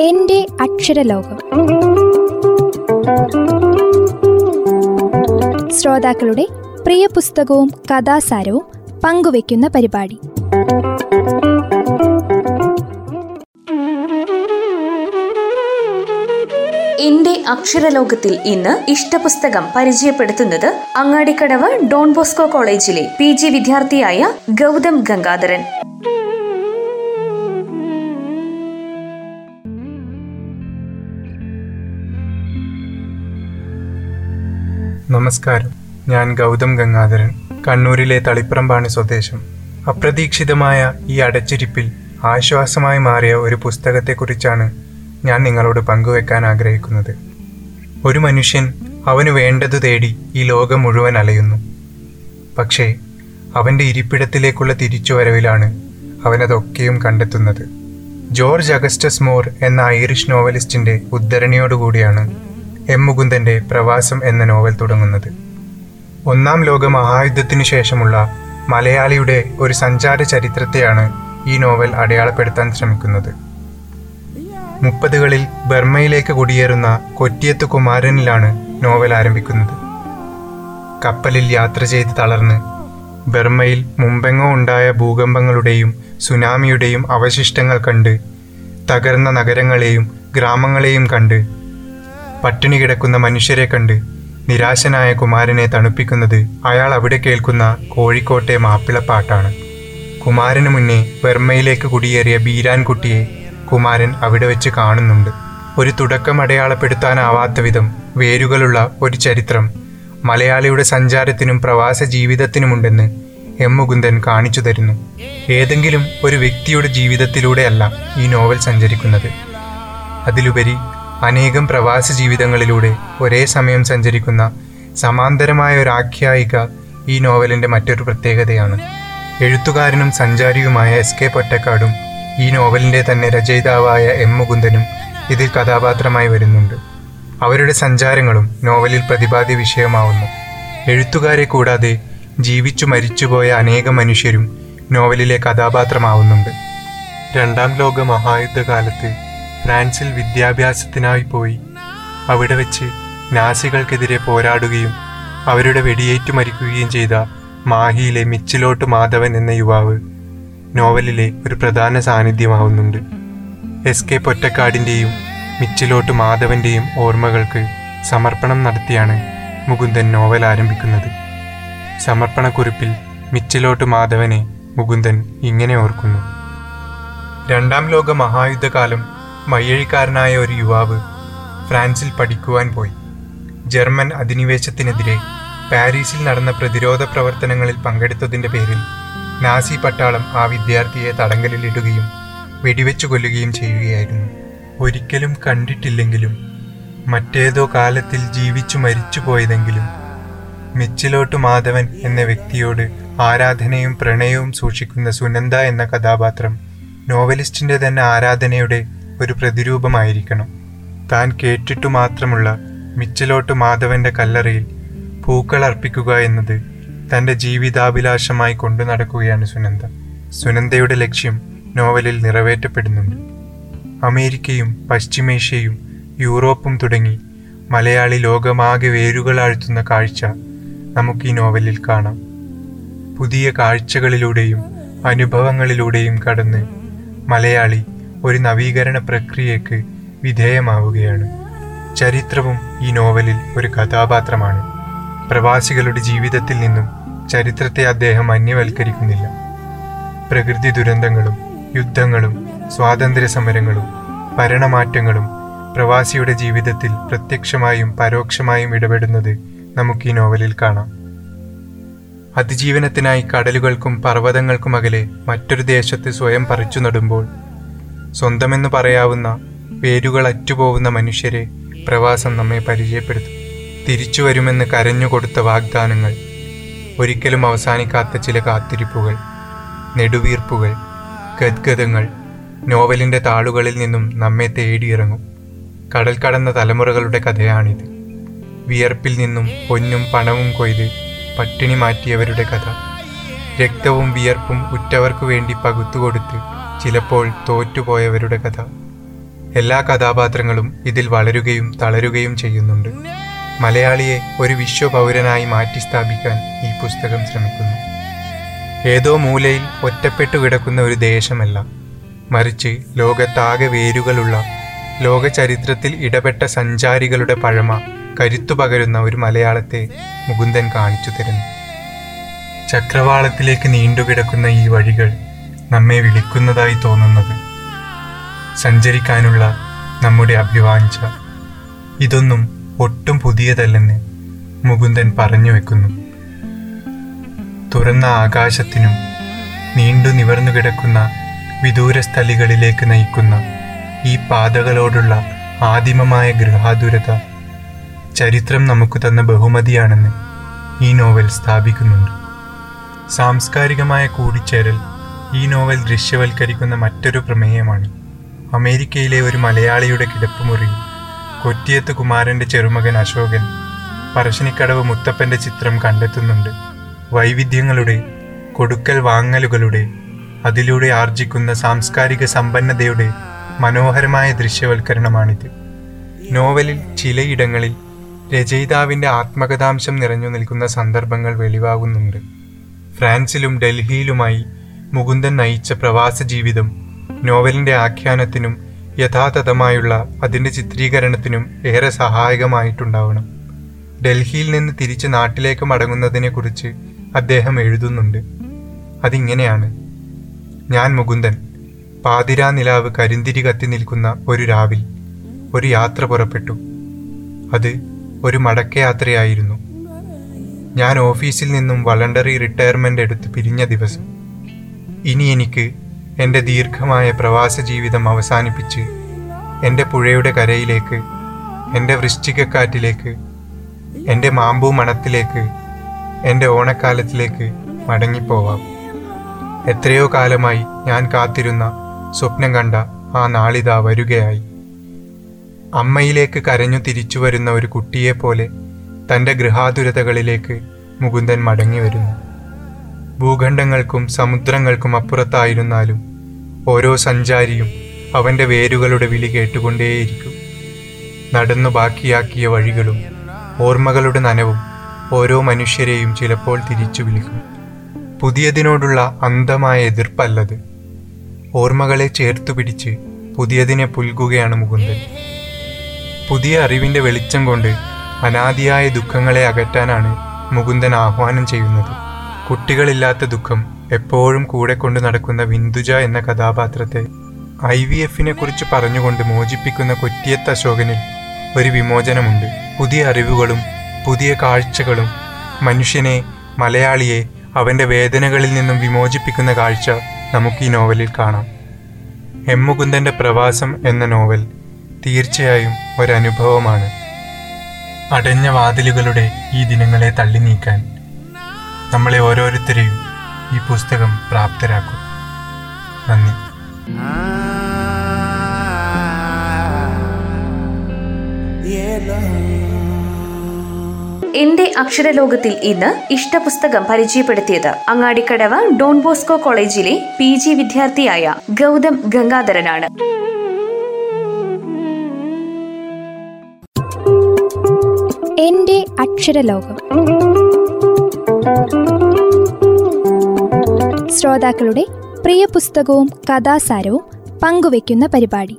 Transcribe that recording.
എന്റെ അക്ഷരലോകം. ശ്രോതാക്കളുടെ പ്രിയ പുസ്തകവും കഥാസാരവും പങ്കുവയ്ക്കുന്ന പരിപാടി. എന്റെ അക്ഷരലോകത്തിൽ ഇന്ന് ഇഷ്ടപുസ്തകം പരിചയപ്പെടുത്തുന്നത് അങ്ങാടിക്കടവ് ഡോൺ ബോസ്കോ കോളേജിലെ പി ജി വിദ്യാർത്ഥിയായ ഗൗതം ഗംഗാധരൻ. നമസ്കാരം. ഞാൻ ഗൗതം ഗംഗാധരൻ കണ്ണൂരിലെ തളിപ്പറമ്പാണ് സ്വദേശം. അപ്രതീക്ഷിതമായ ഈ അടച്ചിരിപ്പിൽ ആശ്വാസമായി മാറിയ ഒരു പുസ്തകത്തെക്കുറിച്ചാണ് ഞാൻ നിങ്ങളോട് പങ്കുവെക്കാൻ ആഗ്രഹിക്കുന്നത്. ഒരു മനുഷ്യൻ അവന് വേണ്ടതു തേടി ഈ ലോകം മുഴുവൻ അലയുന്നു. പക്ഷേ അവന്റെ ഇരിപ്പിടത്തിലേക്കുള്ള തിരിച്ചുവരവിലാണ് അവനതൊക്കെയും കണ്ടെത്തുന്നത്. ജോർജ് അഗസ്റ്റസ് മോർ എന്ന ഐറിഷ് നോവലിസ്റ്റിന്റെ ഉദ്ധരണിയോടുകൂടിയാണ് എം മുകുന്ദന്റെ പ്രവാസം എന്ന നോവൽ തുടങ്ങുന്നത്. ഒന്നാം ലോക മഹായുദ്ധത്തിനു ശേഷമുള്ള മലയാളിയുടെ ഒരു സഞ്ചാര ചരിത്രത്തെയാണ് ഈ നോവൽ അടയാളപ്പെടുത്താൻ ശ്രമിക്കുന്നത്. മുപ്പതുകളിൽ ബർമ്മയിലേക്ക് കുടിയേറുന്ന കൊറ്റിയത്ത് കുമാരനിലാണ് നോവൽ ആരംഭിക്കുന്നത്. കപ്പലിൽ യാത്ര ചെയ്ത് തളർന്ന് ബർമ്മയിൽ മുമ്പെങ്ങോ ഉണ്ടായ ഭൂകമ്പങ്ങളുടെയും സുനാമിയുടെയും അവശിഷ്ടങ്ങൾ കണ്ട് തകർന്ന നഗരങ്ങളെയും ഗ്രാമങ്ങളെയും കണ്ട് പട്ടിണി കിടക്കുന്ന മനുഷ്യരെ കണ്ട് നിരാശനായ കുമാരനെ തണുപ്പിക്കുന്നത് അയാൾ അവിടെ കേൾക്കുന്ന കോഴിക്കോട്ടെ മാപ്പിളപ്പാട്ടാണ്. കുമാരന് മുന്നേ ബർമ്മയിലേക്ക് കുടിയേറിയ ബീരാൻകുട്ടിയെ കുമാരൻ അവിടെ വെച്ച് കാണുന്നുണ്ട്. ഒരു തുടക്കം അടയാളപ്പെടുത്താനാവാത്ത വിധം വേരുകളുള്ള ഒരു ചരിത്രം മലയാളിയുടെ സഞ്ചാരത്തിനും പ്രവാസ ജീവിതത്തിനുമുണ്ടെന്ന് എം മുകുന്ദൻ കാണിച്ചു തരുന്നു. ഏതെങ്കിലും ഒരു വ്യക്തിയുടെ ജീവിതത്തിലൂടെയല്ല ഈ നോവൽ സഞ്ചരിക്കുന്നത്. അതിലുപരി അനേകം പ്രവാസി ജീവിതങ്ങളിലൂടെ ഒരേ സമയം സഞ്ചരിക്കുന്ന സമാന്തരമായ ഒരു ആഖ്യായിക ഈ നോവലിന്റെ മറ്റൊരു പ്രത്യേകതയാണ്. എഴുത്തുകാരനും സഞ്ചാരിയുമായ എസ് കെ പൊറ്റക്കാടും ഈ നോവലിന്റെ തന്നെ രചയിതാവായ എം മുകുന്ദനും ഇതിൽ കഥാപാത്രമായി വരുന്നുണ്ട്. അവരുടെ സഞ്ചാരങ്ങളും നോവലിൽ പ്രതിപാദ്യ വിഷയമാവുന്നു. എഴുത്തുകാരെ കൂടാതെ ജീവിച്ചു മരിച്ചുപോയ അനേകം മനുഷ്യരും നോവലിലെ കഥാപാത്രമാവുന്നുണ്ട്. രണ്ടാം ലോക മഹായുദ്ധകാലത്ത് ഫ്രാൻസിൽ വിദ്യാഭ്യാസത്തിനായി പോയി. അവിടെ വെച്ച് നാസികൾക്കെതിരെ പോരാടുകയും അവരുടെ വെടിയേറ്റു മരിക്കുകയും ചെയ്ത മാഹിയിലെ മിച്ചിലോട്ട് മാധവൻ എന്ന യുവാവ് നോവലിലെ ഒരു പ്രധാന സാന്നിധ്യമാവുന്നുണ്ട്. എസ് കെ പൊറ്റക്കാടിന്റെയും മിച്ചിലോട്ട് മാധവന്റെയും ഓർമ്മകൾക്ക് സമർപ്പണം നടത്തിയാണ് മുകുന്ദൻ നോവൽ ആരംഭിക്കുന്നത്. സമർപ്പണക്കുറിപ്പിൽ മിച്ചിലോട്ട് മാധവനെ മുകുന്ദൻ ഇങ്ങനെ ഓർക്കുന്നു. രണ്ടാം ലോക മഹായുദ്ധകാലം മയ്യഴിക്കാരനായ ഒരു യുവാവ് ഫ്രാൻസിൽ പഠിക്കുവാൻ പോയി. ജർമ്മൻ അധിനിവേശത്തിനെതിരെ പാരീസിൽ നടന്ന പ്രതിരോധ പ്രവർത്തനങ്ങളിൽ പങ്കെടുത്തതിന്റെ പേരിൽ നാസി പട്ടാളം ആ വിദ്യാർത്ഥിയെ തടങ്കലിലിടുകയും വെടിവെച്ചു കൊല്ലുകയും ചെയ്യുകയായിരുന്നു. ഒരിക്കലും കണ്ടിട്ടില്ലെങ്കിലും മറ്റേതോ കാലത്തിൽ ജീവിച്ചു മരിച്ചു പോയതെങ്കിലും മിച്ചിലോട്ട് മാധവൻ എന്ന വ്യക്തിയോട് ആരാധനയും പ്രണയവും സൂക്ഷിക്കുന്ന സുനന്ദ എന്ന കഥാപാത്രം നോവലിസ്റ്റിന്റെ തന്നെ ആരാധനയുടെ ഒരു പ്രതിരൂപമായിരിക്കണം. താൻ കേട്ടിട്ടു മാത്രമുള്ള മിച്ചിലോട്ട് മാധവന്റെ കല്ലറയിൽ പൂക്കൾ അർപ്പിക്കുക എന്നത് തന്റെ ജീവിതാഭിലാഷമായി കൊണ്ടു നടക്കുകയാണ് സുനന്ദ. സുനന്ദയുടെ ലക്ഷ്യം നോവലിൽ നിറവേറ്റപ്പെടുന്നുണ്ട്. അമേരിക്കയും പശ്ചിമേഷ്യയും യൂറോപ്പും തുടങ്ങി മലയാളി ലോകമാകെ വേരുകളാഴ്ത്തുന്ന കാഴ്ച നമുക്ക് ഈ നോവലിൽ കാണാം. പുതിയ കാഴ്ചകളിലൂടെയും അനുഭവങ്ങളിലൂടെയും കടന്ന് മലയാളി ഒരു നവീകരണ പ്രക്രിയയ്ക്ക് വിധേയമാവുകയാണ്. ചരിത്രവും ഈ നോവലിൽ ഒരു കഥാപാത്രമാണ്. പ്രവാസികളുടെ ജീവിതത്തിൽ നിന്നും ചരിത്രത്തെ അദ്ദേഹം അന്യവൽക്കരിക്കുന്നില്ല. പ്രകൃതി ദുരന്തങ്ങളും യുദ്ധങ്ങളും സ്വാതന്ത്ര്യ സമരങ്ങളും ഭരണമാറ്റങ്ങളും പ്രവാസിയുടെ ജീവിതത്തിൽ പ്രത്യക്ഷമായും പരോക്ഷമായും ഇടപെടുന്നത് നമുക്ക് ഈ നോവലിൽ കാണാം. അതിജീവനത്തിനായി കടലുകൾക്കും പർവതങ്ങൾക്കും അകലെ മറ്റൊരു ദേശത്ത് സ്വയം പറിച്ചു നടുമ്പോൾ സ്വന്തമെന്ന് പറയാവുന്ന പേരുകൾ അറ്റുപോകുന്ന മനുഷ്യരെ പ്രവാസം നമ്മെ പരിചയപ്പെടുത്തും. തിരിച്ചു വരുമെന്ന് കരഞ്ഞുകൊടുത്ത വാഗ്ദാനങ്ങൾ ഒരിക്കലും അവസാനിക്കാത്ത ചില കാത്തിരിപ്പുകൾ നെടുവീർപ്പുകൾ ഗദ്ഗതങ്ങൾ നോവലിന്റെ താളുകളിൽ നിന്നും നമ്മെ തേടിയിറങ്ങും. കടൽ കടന്ന തലമുറകളുടെ കഥയാണിത്. വിയർപ്പിൽ നിന്നും പൊന്നും പണവും കൊയ്ത് പട്ടിണി മാറ്റിയവരുടെ കഥ. രക്തവും വിയർപ്പും ഉറ്റവർക്കു വേണ്ടി പകുത്തുകൊടുത്ത് ചിലപ്പോൾ തോറ്റുപോയവരുടെ കഥ. എല്ലാ കഥാപാത്രങ്ങളും ഇതിൽ വളരുകയും തളരുകയും ചെയ്യുന്നുണ്ട്. മലയാളിയെ ഒരു വിശ്വപൗരനായി മാറ്റി സ്ഥാപിക്കാൻ ഈ പുസ്തകം ശ്രമിക്കുന്നു. ഏതോ മൂലയിൽ ഒറ്റപ്പെട്ടു കിടക്കുന്ന ഒരു ദേശമല്ല. മറിച്ച് ലോകത്താകെ വേരുകളുള്ള ലോകചരിത്രത്തിൽ ഇടപെട്ട സഞ്ചാരികളുടെ പഴമ കരുത്തു പകരുന്ന ഒരു മലയാളത്തെ മുകുന്ദൻ കാണിച്ചു തരുന്നു. ചക്രവാളത്തിലേക്ക് നീണ്ടുകിടക്കുന്ന ഈ വഴികൾ നമ്മെ വിളിക്കുന്നതായി തോന്നുന്നത്. സഞ്ചരിക്കാനുള്ള നമ്മുടെ അഭിവാഞ്ച ഇതൊന്നും ഒട്ടും പുതിയതല്ലെന്ന് മുകുന്ദൻ പറഞ്ഞു വെക്കുന്നു. തുറന്ന ആകാശത്തിനും നീണ്ടു നിവർന്നു കിടക്കുന്ന വിദൂരസ്ഥലികളിലേക്ക് നയിക്കുന്ന ഈ പാതകളോടുള്ള ആദിമമായ ഗൃഹാതുരത ചരിത്രം നമുക്ക് തന്ന ബഹുമതിയാണെന്ന് ഈ നോവൽ സ്ഥാപിക്കുന്നുണ്ട്. സാംസ്കാരികമായ കൂടിച്ചേരൽ ഈ നോവൽ ദൃശ്യവൽക്കരിക്കുന്ന മറ്റൊരു പ്രമേയമാണ്. അമേരിക്കയിലെ ഒരു മലയാളിയുടെ കിടപ്പുമുറിയിൽ കൊറ്റിയത്ത് കുമാരന്റെ ചെറുമകൻ അശോകൻ പറശ്ശിനിക്കടവ് മുത്തപ്പന്റെ ചിത്രം കണ്ടെത്തുന്നുണ്ട്. വൈവിധ്യങ്ങളുടെ കൊടുക്കൽ വാങ്ങലുകളുടെ അതിലൂടെ ആർജിക്കുന്ന സാംസ്കാരിക സമ്പന്നതയുടെ മനോഹരമായ ദൃശ്യവൽക്കരണമാണിത്. നോവലിൽ ചിലയിടങ്ങളിൽ രചയിതാവിന്റെ ആത്മകഥാംശം നിറഞ്ഞു നിൽക്കുന്ന സന്ദർഭങ്ങൾ വെളിവാകുന്നുണ്ട്. ഫ്രാൻസിലും ഡൽഹിയിലുമായി മുകുന്ദൻ നയിച്ച പ്രവാസ ജീവിതം നോവലിന്റെ ആഖ്യാനത്തിനും യഥാതഥമായുള്ള അതിന്റെ ചിത്രീകരണത്തിനും ഏറെ സഹായകമായിട്ടുണ്ടാവണം. ഡൽഹിയിൽ നിന്ന് തിരിച്ച് നാട്ടിലേക്ക് മടങ്ങുന്നതിനെക്കുറിച്ച് അദ്ദേഹം എഴുതുന്നുണ്ട്. അതിങ്ങനെയാണ്. ഞാൻ മുകുന്ദൻ പാതിരാ നിലാവ് കരിന്തിരി കത്തി നിൽക്കുന്ന ഒരു രാവിൽ ഒരു യാത്ര പുറപ്പെട്ടു. അത് ഒരു മടക്കയാത്രയായിരുന്നു. ഞാൻ ഓഫീസിൽ നിന്നും വളണ്ടറി റിട്ടയർമെന്റ് എടുത്ത് പിരിഞ്ഞ ദിവസം. ഇനി എനിക്ക് എന്റെ ദീർഘമായ പ്രവാസ ജീവിതം അവസാനിപ്പിച്ച് എന്റെ പുഴയുടെ കരയിലേക്ക് എന്റെ വൃശ്ചികക്കാറ്റിലേക്ക് എന്റെ മാമ്പൂ മണത്തിലേക്ക് എന്റെ ഓണക്കാലത്തിലേക്ക് മടങ്ങിപ്പോവാം. എത്രയോ കാലമായി ഞാൻ കാത്തിരുന്ന സ്വപ്നം കണ്ട ആ നാളിതാ വരികയായി. അമ്മയിലേക്ക് കരഞ്ഞു തിരിച്ചു വരുന്ന ഒരു കുട്ടിയെപ്പോലെ തന്റെ ഗൃഹാതുരതകളിലേക്ക് മുകുന്ദൻ മടങ്ങി വരുന്നു ഭൂഖണ്ഡങ്ങൾക്കും സമുദ്രങ്ങൾക്കും അപ്പുറത്തായിരുന്നാലും ഓരോ സഞ്ചാരിയും അവന്റെ വേരുകളുടെ വിളി കേട്ടുകൊണ്ടേയിരിക്കും. നടന്നു ബാക്കിയാക്കിയ വഴികളും ഓർമ്മകളുടെ നനവും ഓരോ മനുഷ്യരെയും ചിലപ്പോൾ തിരിച്ചു വിളിക്കും. പുതിയതിനോടുള്ള അന്ധമായ എതിർപ്പല്ലത്. ഓർമ്മകളെ ചേർത്തു പിടിച്ച് പുതിയതിനെ പുൽകുകയാണ് മുകുന്ദൻ. പുതിയ അറിവിന്റെ വെളിച്ചം കൊണ്ട് അനാദിയായ ദുഃഖങ്ങളെ അകറ്റാനാണ് മുകുന്ദൻ ആഹ്വാനം ചെയ്യുന്നത്. കുട്ടികളില്ലാത്ത ദുഃഖം എപ്പോഴും കൂടെ കൊണ്ടു നടക്കുന്ന വിന്ദുജ എന്ന കഥാപാത്രത്തെ ഐ വി എഫിനെ കുറിച്ച് പറഞ്ഞുകൊണ്ട് മോചിപ്പിക്കുന്ന കൊറ്റിയത്ത് അശോകനിൽ ഒരു വിമോചനമുണ്ട്. പുതിയ അറിവുകളും പുതിയ കാഴ്ചകളും മനുഷ്യനെ മലയാളിയെ അവന്റെ വേദനകളിൽ നിന്നും വിമോചിപ്പിക്കുന്ന കാഴ്ച നമുക്ക് ഈ നോവലിൽ കാണാം. എം മുകുന്ദന്റെ പ്രവാസം എന്ന നോവൽ തീർച്ചയായും ഒരനുഭവമാണ് അടഞ്ഞ വാതിലുകളുടെ ഈ ദിനങ്ങളെ തള്ളി നീക്കാൻ നമ്മളെ ഓരോരുത്തരെയും ഈ പുസ്തകം പ്രാപ്തരാക്കും. നന്ദി. എന്റെ അക്ഷരലോകത്തിൽ ഇന്ന് ഇഷ്ടപുസ്തകം പരിചയപ്പെടുത്തിയത് അങ്ങാടിക്കടവ് ഡോൺ ബോസ്കോ കോളേജിലെ പി ജി വിദ്യാർത്ഥിയായ ഗൗതം ഗംഗാധരനാണ്. എന്റെ അക്ഷരലോകം. ശ്രോതാക്കളുടെ പ്രിയ പുസ്തകവും കഥാസാരവും പങ്കുവയ്ക്കുന്ന പരിപാടി.